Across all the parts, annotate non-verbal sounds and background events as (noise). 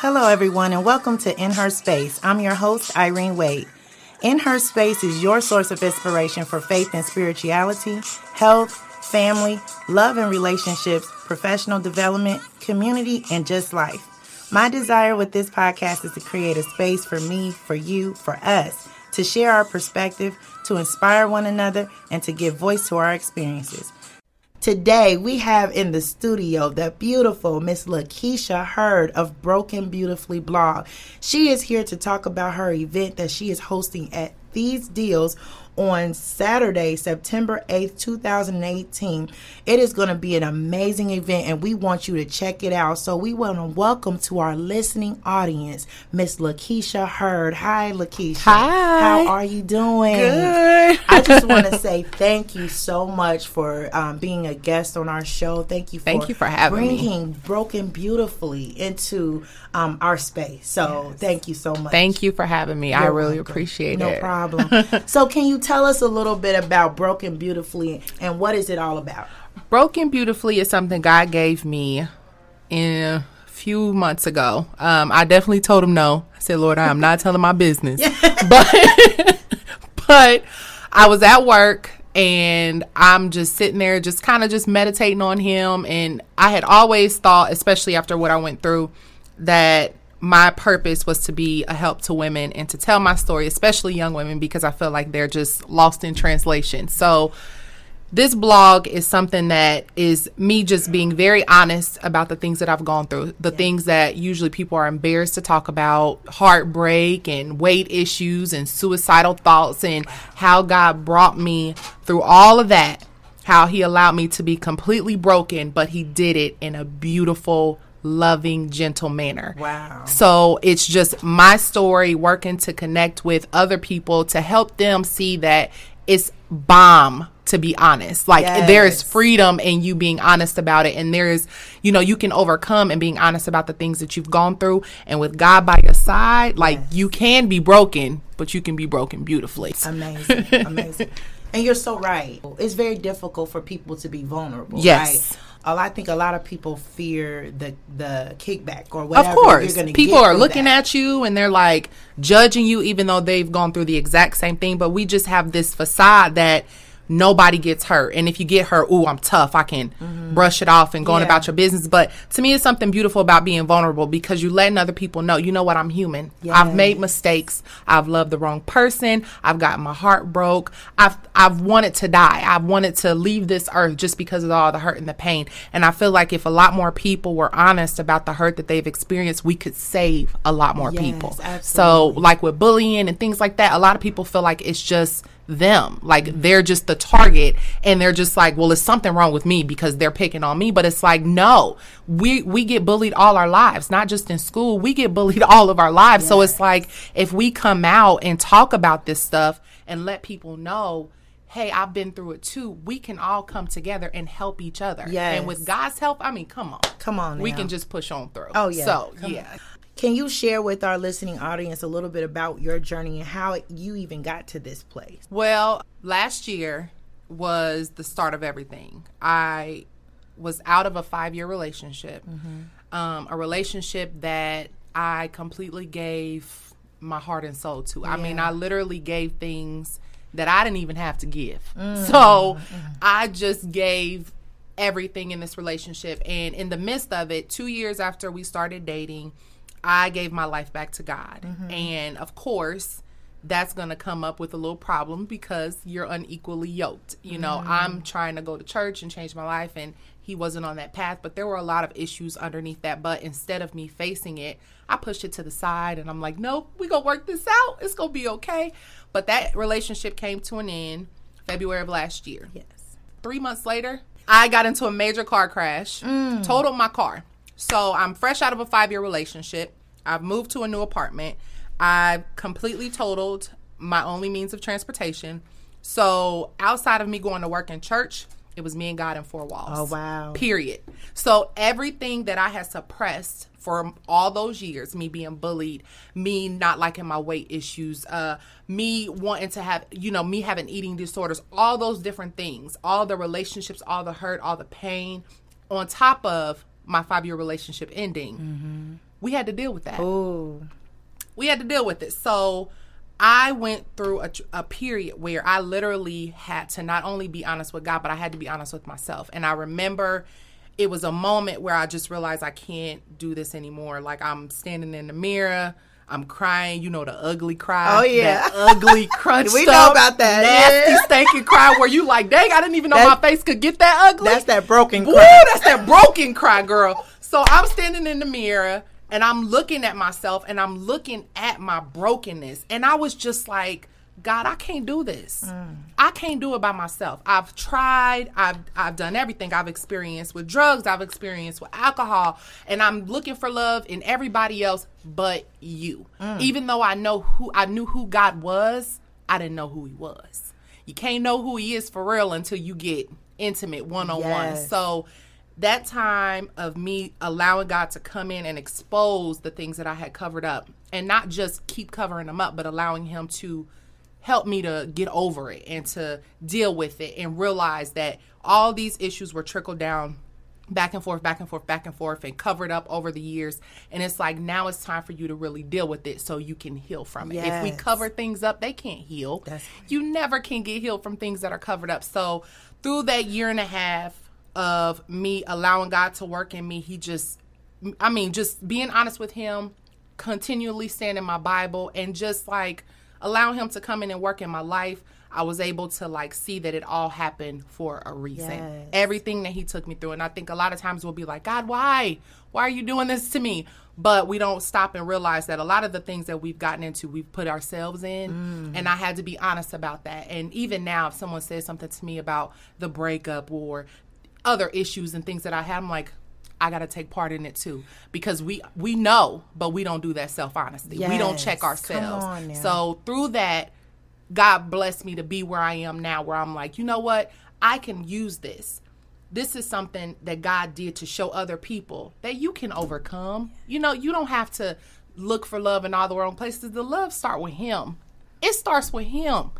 Hello, everyone, and welcome to In Her Space. I'm your host, Irene Wade. In Her Space is your source of inspiration for faith and spirituality, health, family, love and relationships, professional development, community, and just life. My desire with this podcast is to create a space for me, for you, for us to share our perspective, to inspire one another, and to give voice to our experiences. Today we have in the studio the beautiful Miss Lakeisha Hurd of Broken Beautifully blog. She is here to talk about her event that she is hosting at These Deals on Saturday, September 8th, 2018. It is going to be an amazing event and we want you to check it out. So we want to welcome to our listening audience, Miss Lakeisha Hurd. Hi, Lakeisha. Hi. How are you doing? Good. I just want to (laughs) say thank you so much for um, being a guest on our show. Thank you for Thank you for having me. bringing Broken Beautifully into um, our space. So thank you so much. Thank you for having me. I You're really welcome. appreciate no it. No problem. (laughs) so can you tell us a little bit about Broken Beautifully and what is it all about? Broken Beautifully is something God gave me in a few months ago. Um, I definitely told him no. I said, Lord, I am not (laughs) telling my business. (laughs) but (laughs) but I was at work and I'm just sitting there just kind of just meditating on him and I had always thought, especially after what I went through, that my purpose was to be a help to women and to tell my story, especially young women, because I feel like they're just lost in translation. So, this blog is something that is me just being very honest about the things that I've gone through, the things that usually people are embarrassed to talk about heartbreak and weight issues and suicidal thoughts, and how God brought me through all of that, how He allowed me to be completely broken, but He did it in a beautiful, loving, gentle manner. Wow. So it's just my story working to connect with other people to help them see that it's bomb to be honest. Like there is freedom in you being honest about it and there is you know you can overcome and being honest about the things that you've gone through and with God by your side like you can be broken but you can be broken beautifully. Amazing. Amazing. (laughs) And you're so right. It's very difficult for people to be vulnerable. Yes. Right? I think a lot of people fear the the kickback or whatever. Of course, people are looking that. at you and they're like judging you, even though they've gone through the exact same thing. But we just have this facade that nobody gets hurt, and if you get hurt, ooh, I'm tough. I can brush it off and going Mm-hmm. Yeah. about your business. But to me, it's something beautiful about being vulnerable because you're letting other people know, you know what, I'm human. I've made mistakes. I've loved the wrong person. I've gotten my heart broke. I've I've wanted to die. I've wanted to leave this earth just because of all the hurt and the pain. And I feel like if a lot more people were honest about the hurt that they've experienced, we could save a lot more Yes, people. So like with bullying and things like that, a lot of people feel like it's just them. Like they're just the target and they're just like, well, it's something wrong with me because they're picking on me. But it's like, no, we we get bullied all our lives, not just in school. We get bullied (laughs) all of our lives. So it's like if we come out and talk about this stuff and let people know, hey, I've been through it too, we can all come together and help each other. Yes. And with God's help, I mean, come on. Come on We can just push on through. Oh, yeah. So Come yeah. Can you share with our listening audience a little bit about your journey and how you even got to this place? Well, last year was the start of everything. I was out of a five year relationship, mm-hmm. um, a relationship that I completely gave my heart and soul to. I mean, I literally gave things that I didn't even have to give. Mm-hmm. So mm-hmm. I just gave everything in this relationship. And in the midst of it, two years after we started dating, I gave my life back to God. Mm-hmm. And of course, that's going to come up with a little problem because you're unequally yoked. You know, mm-hmm. I'm trying to go to church and change my life, and he wasn't on that path. But there were a lot of issues underneath that. But instead of me facing it, I pushed it to the side and I'm like, nope, we going to work this out. It's going to be okay. But that relationship came to an end February of last year. Yes. Three months later, I got into a major car crash, mm. totaled my car. So I'm fresh out of a five year relationship. I've moved to a new apartment. I've completely totaled my only means of transportation. So outside of me going to work in church, It was me and God in four walls. Oh, wow. Period. So everything that I had suppressed for all those years, me being bullied, me not liking my weight issues, uh, me wanting to have, you know, me having eating disorders, all those different things, all the relationships, all the hurt, all the pain, on top of my five year relationship ending, mm-hmm. we had to deal with that Ooh. we had to deal with it. So I went through a, a period where I literally had to not only be honest with God, but I had to be honest with myself. And I remember it was a moment where I just realized I can't do this anymore. Like I'm standing in the mirror. I'm crying, you know, the ugly cry. Oh, yeah. Ugly (laughs) crunch. We know about that. Nasty, Yeah. stinking cry where you like, dang, I didn't even know That- my face could get that ugly. That's that broken Woo, cry. that's that broken cry, girl. So I'm standing in the mirror and I'm looking at myself and I'm looking at my brokenness. And I was just like, God, I can't do this. Mm. I can't do it by myself. I've tried. I've I've done everything. I've experienced with drugs. I've experienced with alcohol, and I'm looking for love in everybody else but you. Mm. Even though I know who I knew who God was, I didn't know who He was. You can't know who He is for real until you get intimate one on one. So that time of me allowing God to come in and expose the things that I had covered up and not just keep covering them up, but allowing Him to help me to get over it and to deal with it and realize that all these issues were trickled down back and forth, back and forth, back and forth, and covered up over the years. And it's like now it's time for you to really deal with it so you can heal from it. If we cover things up, they can't heal. That's- you never can get healed from things that are covered up. So through that year and a half of me allowing God to work in me, He just, I mean, just being honest with Him, continually staying in my Bible, and just like allowing Him to come in and work in my life. I was able to like see that it all happened for a reason. Yes. Everything that he took me through. And I think a lot of times we'll be like, God, why? Why are you doing this to me? But we don't stop and realize that a lot of the things that we've gotten into, we've put ourselves in. Mm. And I had to be honest about that. And even now, if someone says something to me about the breakup or other issues and things that I have, I'm like, I got to take part in it too because we we know, but we don't do that self honesty. We don't Yes. check ourselves. So through that, God blessed me to be where I am now, where I'm like, you know what? I can use this. This is something that God did to show other people that you can overcome. You know, you don't have to look for love in all the wrong places. The love start with Him. It starts with Him.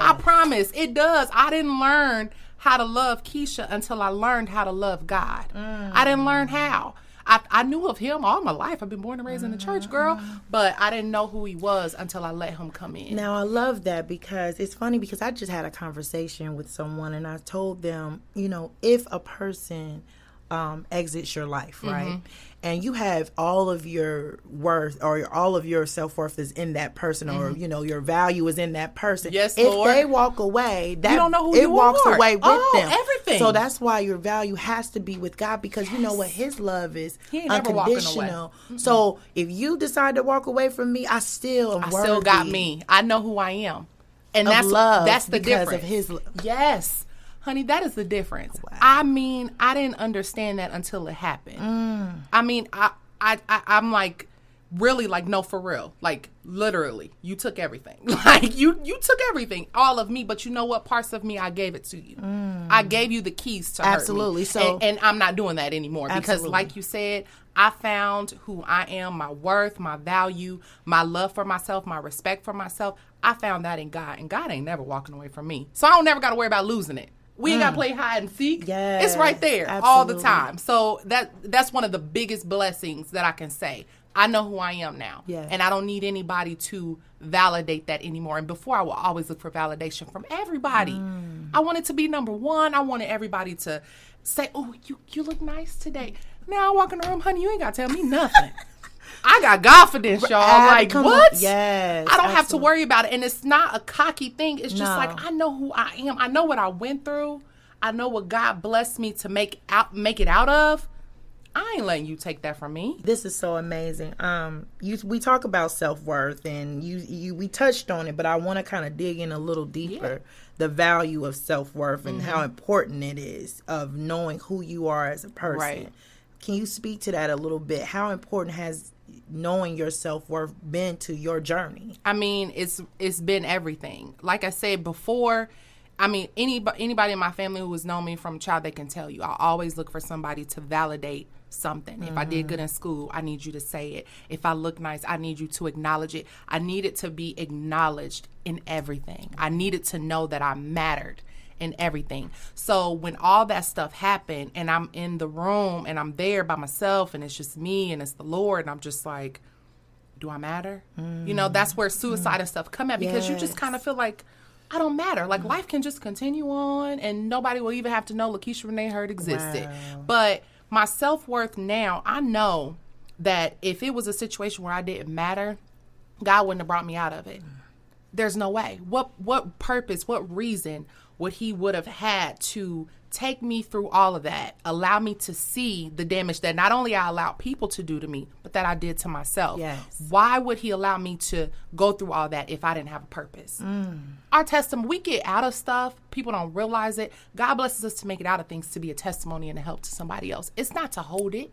I promise it does. I didn't learn how to love Keisha until I learned how to love God. I didn't learn how. I, I knew of him all my life. I've been born and raised in the church, girl, but I didn't know who he was until I let him come in. Now I love that because it's funny because I just had a conversation with someone and I told them, you know, if a person um, exits your life, right, Mm-hmm. and you have all of your worth or your- all of your self worth is in that person, or you know your value is in that person. Mm-hmm. Yes, if Lord. they walk away, that don't know who it you walks are. away with Oh, them. everything. So that's why your value has to be with God because you know what His love is He ain't never walking away. unconditional. So if you decide to walk away from me, I still am I still got me. I know who I am, and that's love that's the because of his lo- yes, honey, that is the difference. I mean, I didn't understand that until it happened. Mm. I mean, I, I, I, I'm like, really, like, no, for real, like, literally, you took everything. (laughs) Like, you, you took everything, all of me. But you know what? Parts of me, I gave it to you. I gave you the keys to. Mm. Absolutely. So- and, and I'm not doing that anymore because, like you said, I found who I am, my worth, my value, my love for myself, my respect for myself. I found that in God, and God ain't never walking away from me. So I don't never got to worry about losing it. We ain't got to play hide and seek. Mm. Yes, it's right there all the time. So that that's one of the biggest blessings that I can say. I know who I am now, Yes. and I don't need anybody to validate that anymore. And before, I will always look for validation from everybody. Mm. I wanted to be number one. I wanted everybody to say, "Oh, you you look nice today." Now I walk in the room, honey. You ain't got to tell me nothing. (laughs) I got confidence, y'all. Like what? Yes, I don't have to worry about it, and it's not a cocky thing. It's just No. like I know who I am. I know what I went through. I know what God blessed me to make out make it out of. I ain't letting you take that from me. This is so amazing. Um, you we talk about self worth, and you you we touched on it, but I want to kind of dig in a little deeper. The value of self worth and Mm-hmm. how important it is of knowing who you are as a person. Right. Can you speak to that a little bit? How important has knowing your self worth been to your journey? I mean, it's it's been everything. Like I said before, I mean, anybody anybody in my family who has known me from a child, they can tell you. I always look for somebody to validate something. If I did good in mm-hmm. school, I need you to say it. If I look nice, I need you to acknowledge it. I need it to be acknowledged in everything. I needed to know that I mattered in everything. So when all that stuff happened and I'm in the room and I'm there by myself and it's just me and it's the Lord and I'm just like, do I matter? You know, that's where mm. suicide and stuff come at because you just kind of feel like I don't matter. Like mm. life can just continue on and nobody will even have to know Lakeisha Renee Hurd existed. Wow. But my self worth now, I know that if it was a situation where I didn't matter, God wouldn't have brought me out of it. Mm. There's no way. What what purpose, what reason would he would have had to take me through all of that, allow me to see the damage that not only I allowed people to do to me, but that I did to myself. Yes. Why would he allow me to go through all that if I didn't have a purpose? Mm. Our testimony, we get out of stuff, people don't realize it. God blesses us to make it out of things to be a testimony and a help to somebody else. It's not to hold it.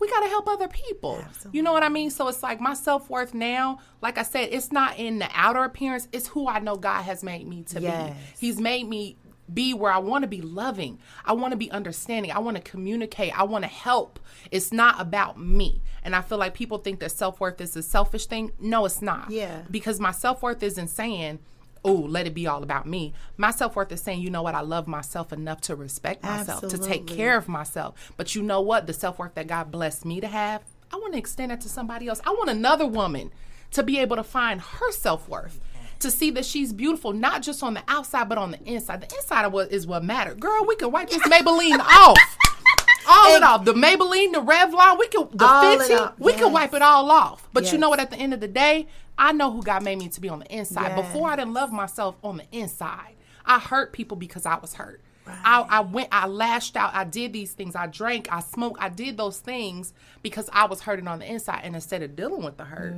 We got to help other people. You know what I mean? So it's like my self worth now, like I said, it's not in the outer appearance, it's who I know God has made me to Yes. be. He's made me be where I want to be loving. I want to be understanding. I want to communicate. I want to help. It's not about me. And I feel like people think that self worth is a selfish thing. No, it's not. Yeah. Because my self worth isn't saying, oh, let it be all about me. My self worth is saying, you know what, I love myself enough to respect myself, to take care of myself. But you know what? The self worth that God blessed me to have, I want to extend that to somebody else. I want another woman to be able to find her self worth. To see that she's beautiful, not just on the outside, but on the inside. The inside of what is what matters. Girl, we can wipe this Maybelline (laughs) off. All it off. The Maybelline, the Revlon, we can the Fenty, we can wipe it all off. But you know what? At the end of the day, I know who God made me to be on the inside. Yes. Before I didn't love myself on the inside. I hurt people because I was hurt. I, I went, I lashed out, I did these things, I drank, I smoked, I did those things because I was hurting on the inside. And instead of dealing with the hurt,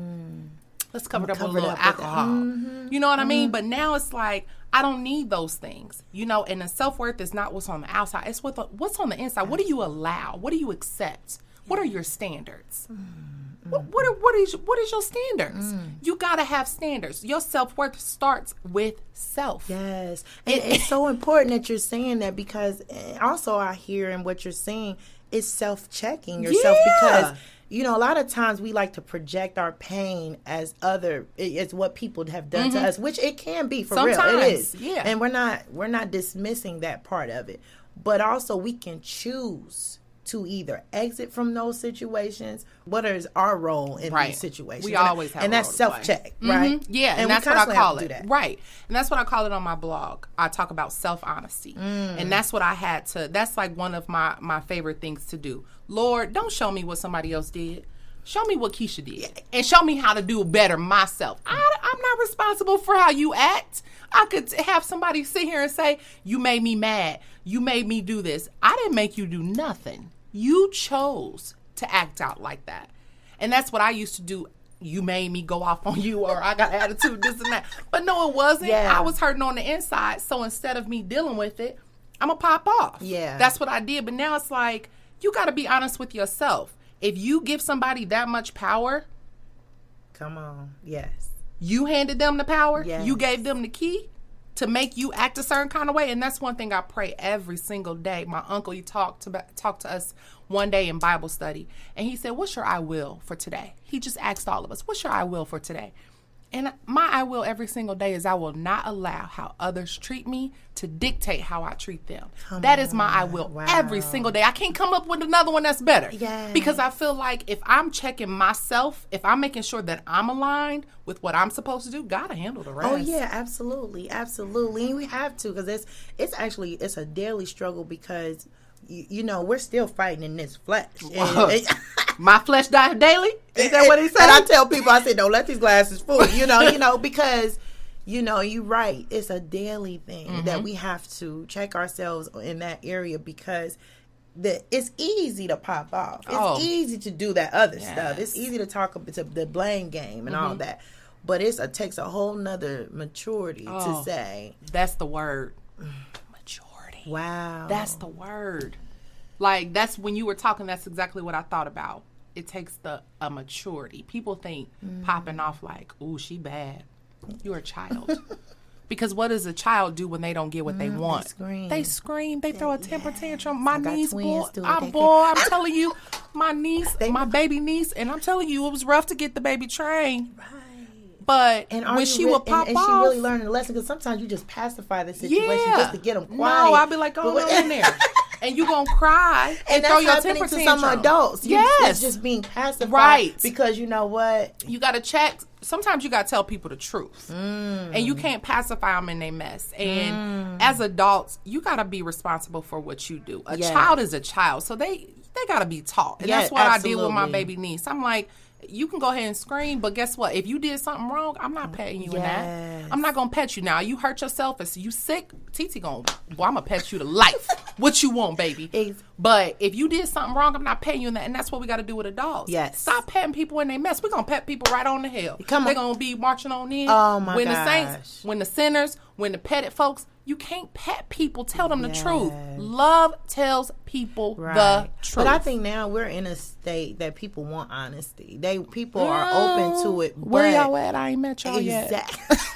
let's cover it up with a little it. alcohol. Mm-hmm. You know what I mean? Mm-hmm. But now it's like I don't need those things. You know, and the self worth is not what's on the outside; it's what the, what's on the inside. What do you allow? What do you accept? What are your standards? Mm-hmm. What, what, are, what is what is your standards? Mm. You gotta have standards. Your self worth starts with self. Yes. And it's so (laughs) important that you're saying that because eh, also I hear in what you're saying is self checking yourself Yeah. because you know a lot of times we like to project our pain as other it's what people have done to mm-hmm. us which it can be for real. It Sometimes, is. yeah. and we're not we're not dismissing that part of it. But also we can choose to either exit from those situations what is our role in Right. these situations We And- always have and that's role to play. self check right Mhm. Yeah, and, we that's what I call it. Right. And that's what I call it on my blog. I talk about self honesty. Mm. And that's what I had to that's like one of my my favorite things to do. Lord, don't show me what somebody else did. Show me what Keisha did. And show me how to do better myself. I, I'm not responsible for how you act. I could have somebody sit here and say, You made me mad. You made me do this. I didn't make you do nothing. You chose to act out like that. And that's what I used to do. You made me go off on (laughs) you, or I got attitude, this and that. But no, it wasn't. Yeah. I was hurting on the inside. So instead of me dealing with it, I'm going to pop off. Yeah. That's what I did. But now it's like, you got to be honest with yourself. If you give somebody that much power, come on yes you handed them the power, Yes. you gave them the key to make you act a certain kind of way. And that's one thing I pray every single day. My uncle, he talked to, talked to us one day in Bible study, and he said, What's your I will for today? He just asked all of us, What's your I will for today? And my I will every single day is I will not allow how others treat me to dictate how I treat them. that is my I will every single day. I can't come up with another one that's better. Yes. Because I feel like if I'm checking myself, if I'm making sure that I'm aligned with what I'm supposed to do, gotta handle the oh, rest. Oh yeah, absolutely, absolutely. And we have to because it's it's actually it's a daily struggle because you, you know we're still fighting in this flesh. And- (laughs) My flesh dies daily. Is that what he said? And I tell people, I say, don't let these glasses fool you. You know, you (laughs) know because you know you're right. It's a daily thing Mm-hmm. that we have to check ourselves in that area because. The, it's easy to pop off. It's Oh. easy to do that other stuff. It's easy to talk about the- blame game and Mm-hmm. all that. But it's a takes a whole nother maturity Oh. to say, That's the word. Wow. That's the word. Like that's when you were talking. That's exactly what I thought about. It takes the a maturity. People think Mm. popping off like, "Ooh, she bad." You're a child. (laughs) Because what does a child do when they don't get what they want? They scream. They scream. They throw a temper tantrum. My niece, boy. I, boy, I'm telling you, my niece, (laughs) my baby niece, and I'm telling you, it was rough to get the baby trained. But And when she re- would pop and, and off, she really learning a lesson because sometimes you just pacify the situation yeah, just to get them quiet. No, I'd be like, on in there, (laughs) and you gonna cry and, and throw your temper to tantrum. some adults. You, Yes, it's just being pacified, Right. Because you know what? you got to check. Sometimes you got to tell people the truth, Mm. and you can't pacify them in their mess. And as adults, you got to be responsible for what you do. A Yes. child is a child, so they they got to be taught. And Yeah, that's what I did with my baby niece. I'm like. You can go ahead and scream, but guess what? If you did something wrong, I'm not petting you in that. I'm not gonna pet you now. You hurt yourself. If you sick, TT gonna. Well, I'm gonna pet you to life. (laughs) what you want, baby? But if you did something wrong, I'm not petting you in that, and that's what we got to do with adults. Yes. Stop petting people in they mess. We're gonna pet people right on the hill. Come They're gonna be marching on in. Oh, my when the saints, when the sinners, when the petted folks, you can't pet people. Tell them the truth. Love tells people the truth. But I think now we're in a state that people want honesty. They people are open to it. Where y'all at? I ain't met y'all yet. Exactly. (laughs)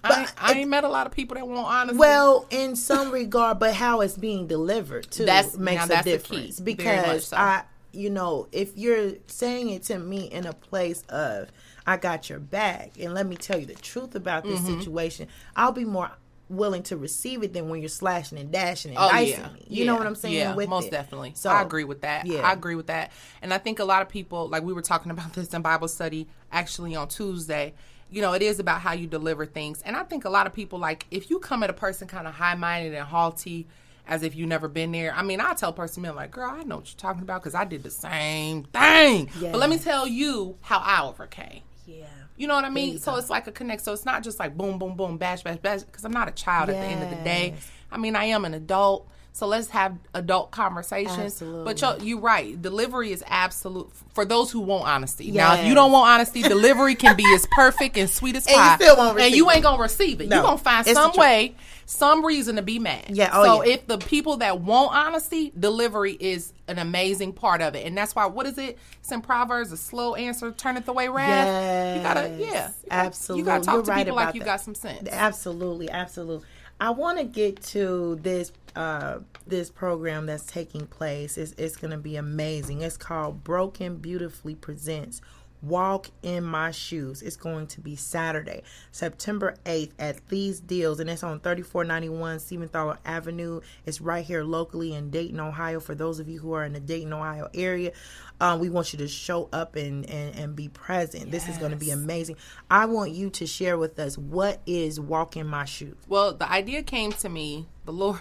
(laughs) I, ain't, I ain't met a lot of people that want honesty. Well, in some regard, but how it's being delivered too That's- makes now a that's the difference. key. Because so. I, you know, if you're saying it to me in a place of I got your back, and let me tell you the truth about this Mm-hmm. situation, I'll be more willing to receive it than when you're slashing and dashing and Oh dicing yeah. You know what I'm saying? Yeah, with most it. definitely. So I agree with that. yeah. I agree with that. And I think a lot of people, like we were talking about (laughs) this in Bible study, actually on Tuesday. You know, it is about how you deliver things, and I think a lot of people like if you come at a person kind of high minded and haughty, as if you've never been there. I mean, I tell a person, I'm like, girl, I know what you're talking about because I did the same thing. But let me tell you how I overcame. Yeah. You know what I mean? So go. it's like a connect. So it's not just like boom, boom, boom, bash, bash, bash. Because I'm not a child at the end of the day. I mean, I am an adult. So let's have adult conversations. But you're, you're right. Delivery is absolute for those who want honesty. Now, if you don't want honesty, delivery can be as perfect and sweet as And you still won't and you ain't gonna receive it. No. You're gonna find It's some way, some reason to be mad. Yeah, oh, so yeah. if the people that want honesty, delivery is an amazing part of it, and that's why. What is it? It's in Proverbs: "A slow answer turneth away wrath." You gotta, yeah, You gotta- absolutely. You gotta talk You're to right people like about you got some sense. Absolutely, absolutely. I want to get to this uh this program that's taking place. It's it's going to be amazing. It's called Broken Beautifully Presents Walk in My Shoes. It's going to be Saturday, September 8th at These Deals and it's on 3491 Siebenthaler Avenue. It's right here locally in Dayton, Ohio for those of you who are in the Dayton, Ohio area. Um, we want you to show up and, and, and be present. This is going to be amazing. I want you to share with us what is Walk in My Shoes. Well, the idea came to me. The Lord,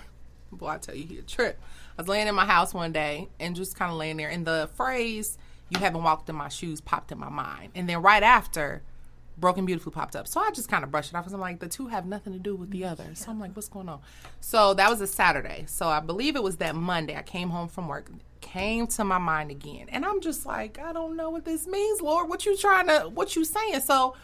boy, I tell you, he a trip. I was laying in my house one day and just kind of laying there, and the phrase "You haven't walked in my shoes" popped in my mind, and then right after, "Broken Beautifully" popped up. So I just kind of brushed it off. 'cause I'm like, the two have nothing to do with the other. So I'm like, what's going on? So that was a Saturday. So I believe it was that Monday. I came home from work. Came to my mind again, and I'm just like, I don't know what this means, Lord. What you trying to? What you saying? So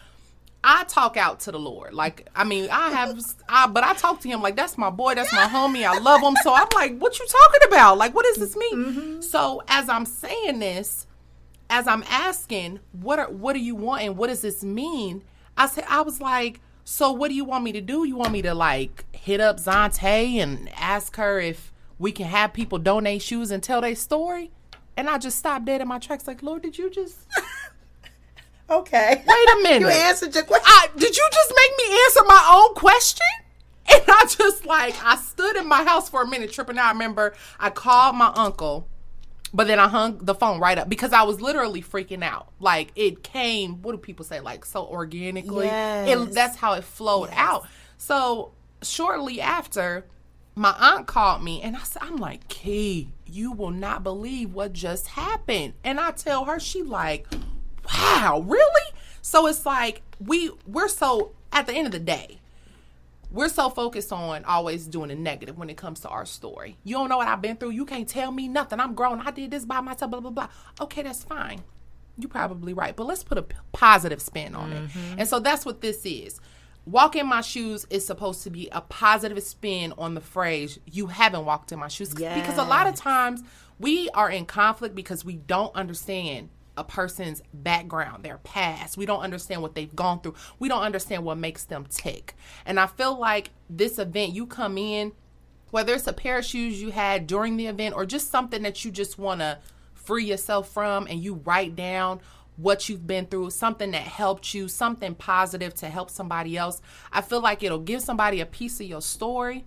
I talk out to the Lord. Like, I mean, I have, I, but I talk to him like that's my boy, that's my homie. I love him. So I'm like, what you talking about? Like, what does this mean? Mm-hmm. So as I'm saying this, as I'm asking, what are, what do you want and what does this mean? I said, I was like, so what do you want me to do? You want me to like hit up Zante and ask her if we can have people donate shoes and tell their story? And I just stopped dead in my tracks, like, Lord, did you just Okay. wait a (laughs) minute? You answered your question. I, did you just make me answer my own question? (laughs) And I just like I stood in my house for a minute tripping out. I remember I called my uncle, but then I hung the phone right up because I was literally freaking out. Like it came, what do people say? Like so organically. Yes. It, that's how it flowed out. So shortly after, my aunt called me and I said, I'm like, Key, you will not believe what just happened. And I tell her, she like, wow, really? So it's like we we're so at the end of the day, we're so focused on always doing the negative when it comes to our story. You don't know what I've been through. You can't tell me nothing. I'm grown. I did this by myself, blah, blah, blah. Okay, that's fine. You're probably right. But let's put a p- positive spin on it. Mm-hmm. And so that's what this is. Walk in my shoes is supposed to be a positive spin on the phrase, you haven't walked in my shoes. Because a lot of times we are in conflict because we don't understand a person's background, their past. We don't understand what they've gone through. We don't understand what makes them tick. And I feel like this event, you come in, whether it's a pair of shoes you had during the event or just something that you just want to free yourself from and you write down what you've been through, something that helped you, something positive to help somebody else. I feel like it'll give somebody a piece of your story,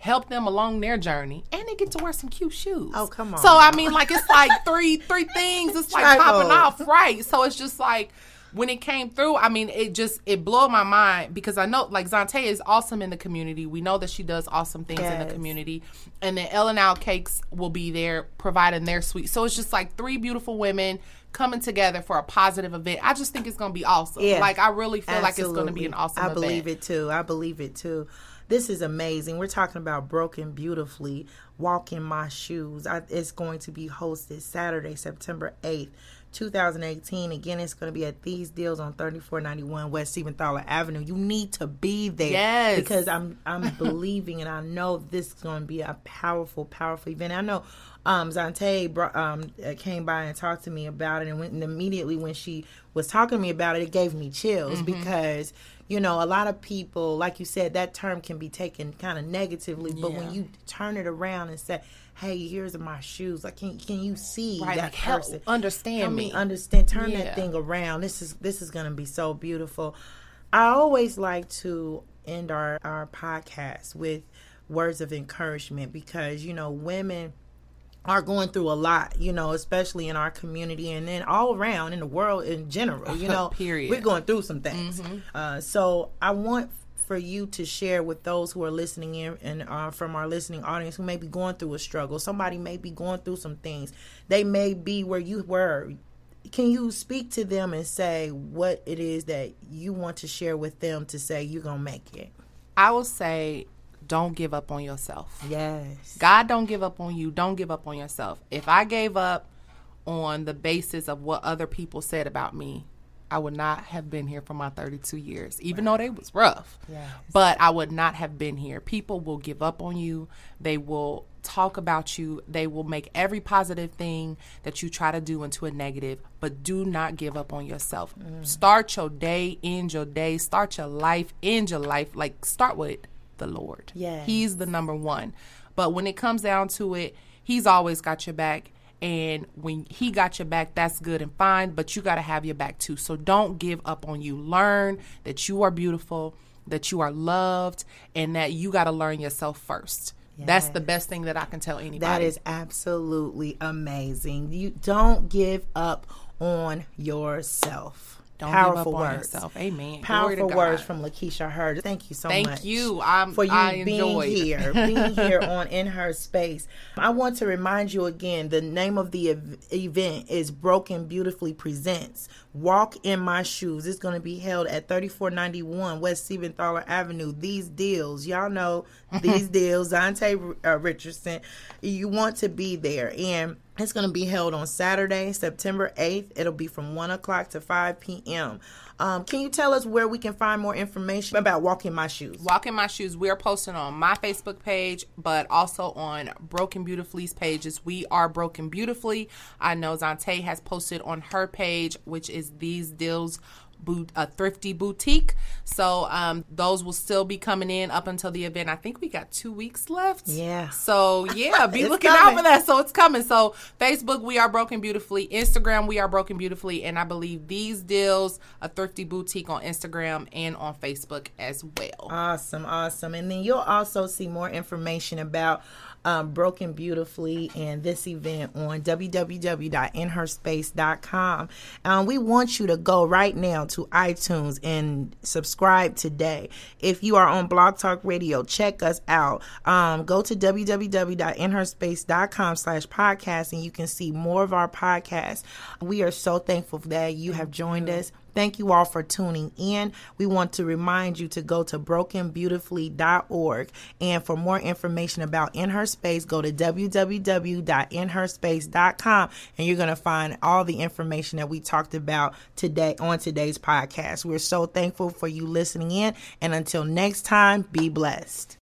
help them along their journey, and they get to wear some cute shoes. Oh, come on. So I mean, like it's like three three things. It's like popping off, right? So it's just like when it came through, I mean, it just it blew my mind because I know like Zante is awesome in the community. We know that she does awesome things in the community, and then Ellen Al Cakes will be there providing their sweet. So it's just like three beautiful women coming together for a positive event. I just think it's gonna be awesome. Yeah. Like I really feel like it's gonna be an awesome. I event. believe it too. I believe it too. This is amazing. We're talking about Broken Beautifully, Walk in My Shoes. I, it's going to be hosted Saturday, September 8th, 2018. Again, it's going to be at These Deals on 3491 West Siebenthaler Avenue. You need to be there. Yes. Because I'm I'm (laughs) believing and I know this is going to be a powerful, powerful event. I know um, Zante brought, um, uh, came by and talked to me about it, and, when, and immediately when she was talking to me about it, it gave me chills because you know a lot of people, like you said, that term can be taken kind of negatively, but when you turn it around and say, "Hey, here's my shoes," like can can you see Right, that like, help person? understand Help me. understand. Turn Yeah. that thing around. This is this is gonna be so beautiful. I always like to end our our podcast with words of encouragement because you know women are going through a lot, you know, especially in our community and then all around in the world in general. You (laughs) know, Period. we're going through some things. Uh, so I want for you to share with those who are listening in and uh, from our listening audience who may be going through a struggle. Somebody may be going through some things. They may be where you were. Can you speak to them and say what it is that you want to share with them to say you're gonna make it? I will say, don't give up on yourself. Yes. God don't give up on you. Don't give up on yourself. If I gave up on the basis of what other people said about me, I would not have been here for my 32 years, even though they was rough. Yes. But I would not have been here. People will give up on you. They will talk about you. They will make every positive thing that you try to do into a negative. But do not give up on yourself. Mm. Start your day, end your day. Start your life, end your life. Like start with the Lord. Yeah. He's the number one. But when it comes down to it, he's always got your back. And when he got your back, that's good and fine, but you got to have your back too. So don't give up on you. Learn that you are beautiful, that you are loved, and that you got to learn yourself first. That's the best thing that I can tell anybody. That is absolutely amazing. You don't give up on yourself. Don't Powerful give up on words. yourself. Amen. Powerful words from Lakeisha Hurd. Thank you so Thank much. Thank you. I'm- for you I being enjoyed. here, being (laughs) here on In Her Space. I want to remind you again. The name of the ev- event is Broken Beautifully Presents. Walk in My Shoes. It's going to be held at 3491 West Siebenthaler Avenue. These deals, y'all know (laughs) these deals. Zante uh, Richardson. You want to be there and. It's going to be held on Saturday, September 8th. It'll be from 1 o'clock to 5 p.m. Um, can you tell us where we can find more information about Walking My Shoes? Walking My Shoes, we are posting on my Facebook page, but also on Broken Beautifully's pages. We are Broken Beautifully. I know Zante has posted on her page, which is These Deals a thrifty boutique. So um, those will still be coming in up until the event. I think we got two weeks left. Yeah. So yeah, be (laughs) looking out for that. So it's coming. So Facebook, we are Broken Beautifully. Instagram, we are Broken Beautifully, and I believe these deals, a thrifty boutique on Instagram and on Facebook as well. Awesome, awesome. And then you'll also see more information about um, Broken Beautifully and this event on www.inherspace.com. Um, we want you to go right now to iTunes and subscribe today. If you are on Blog Talk Radio, check us out. Um, go to www.inherspace.com slash podcast and you can see more of our podcasts. We are so thankful that you have joined us. Thank you all for tuning in. We want to remind you to go to brokenbeautifully.org. And for more information about In Her Space, go to www.inherspace.com and you're going to find all the information that we talked about today on today's podcast. We're so thankful for you listening in. And until next time, be blessed.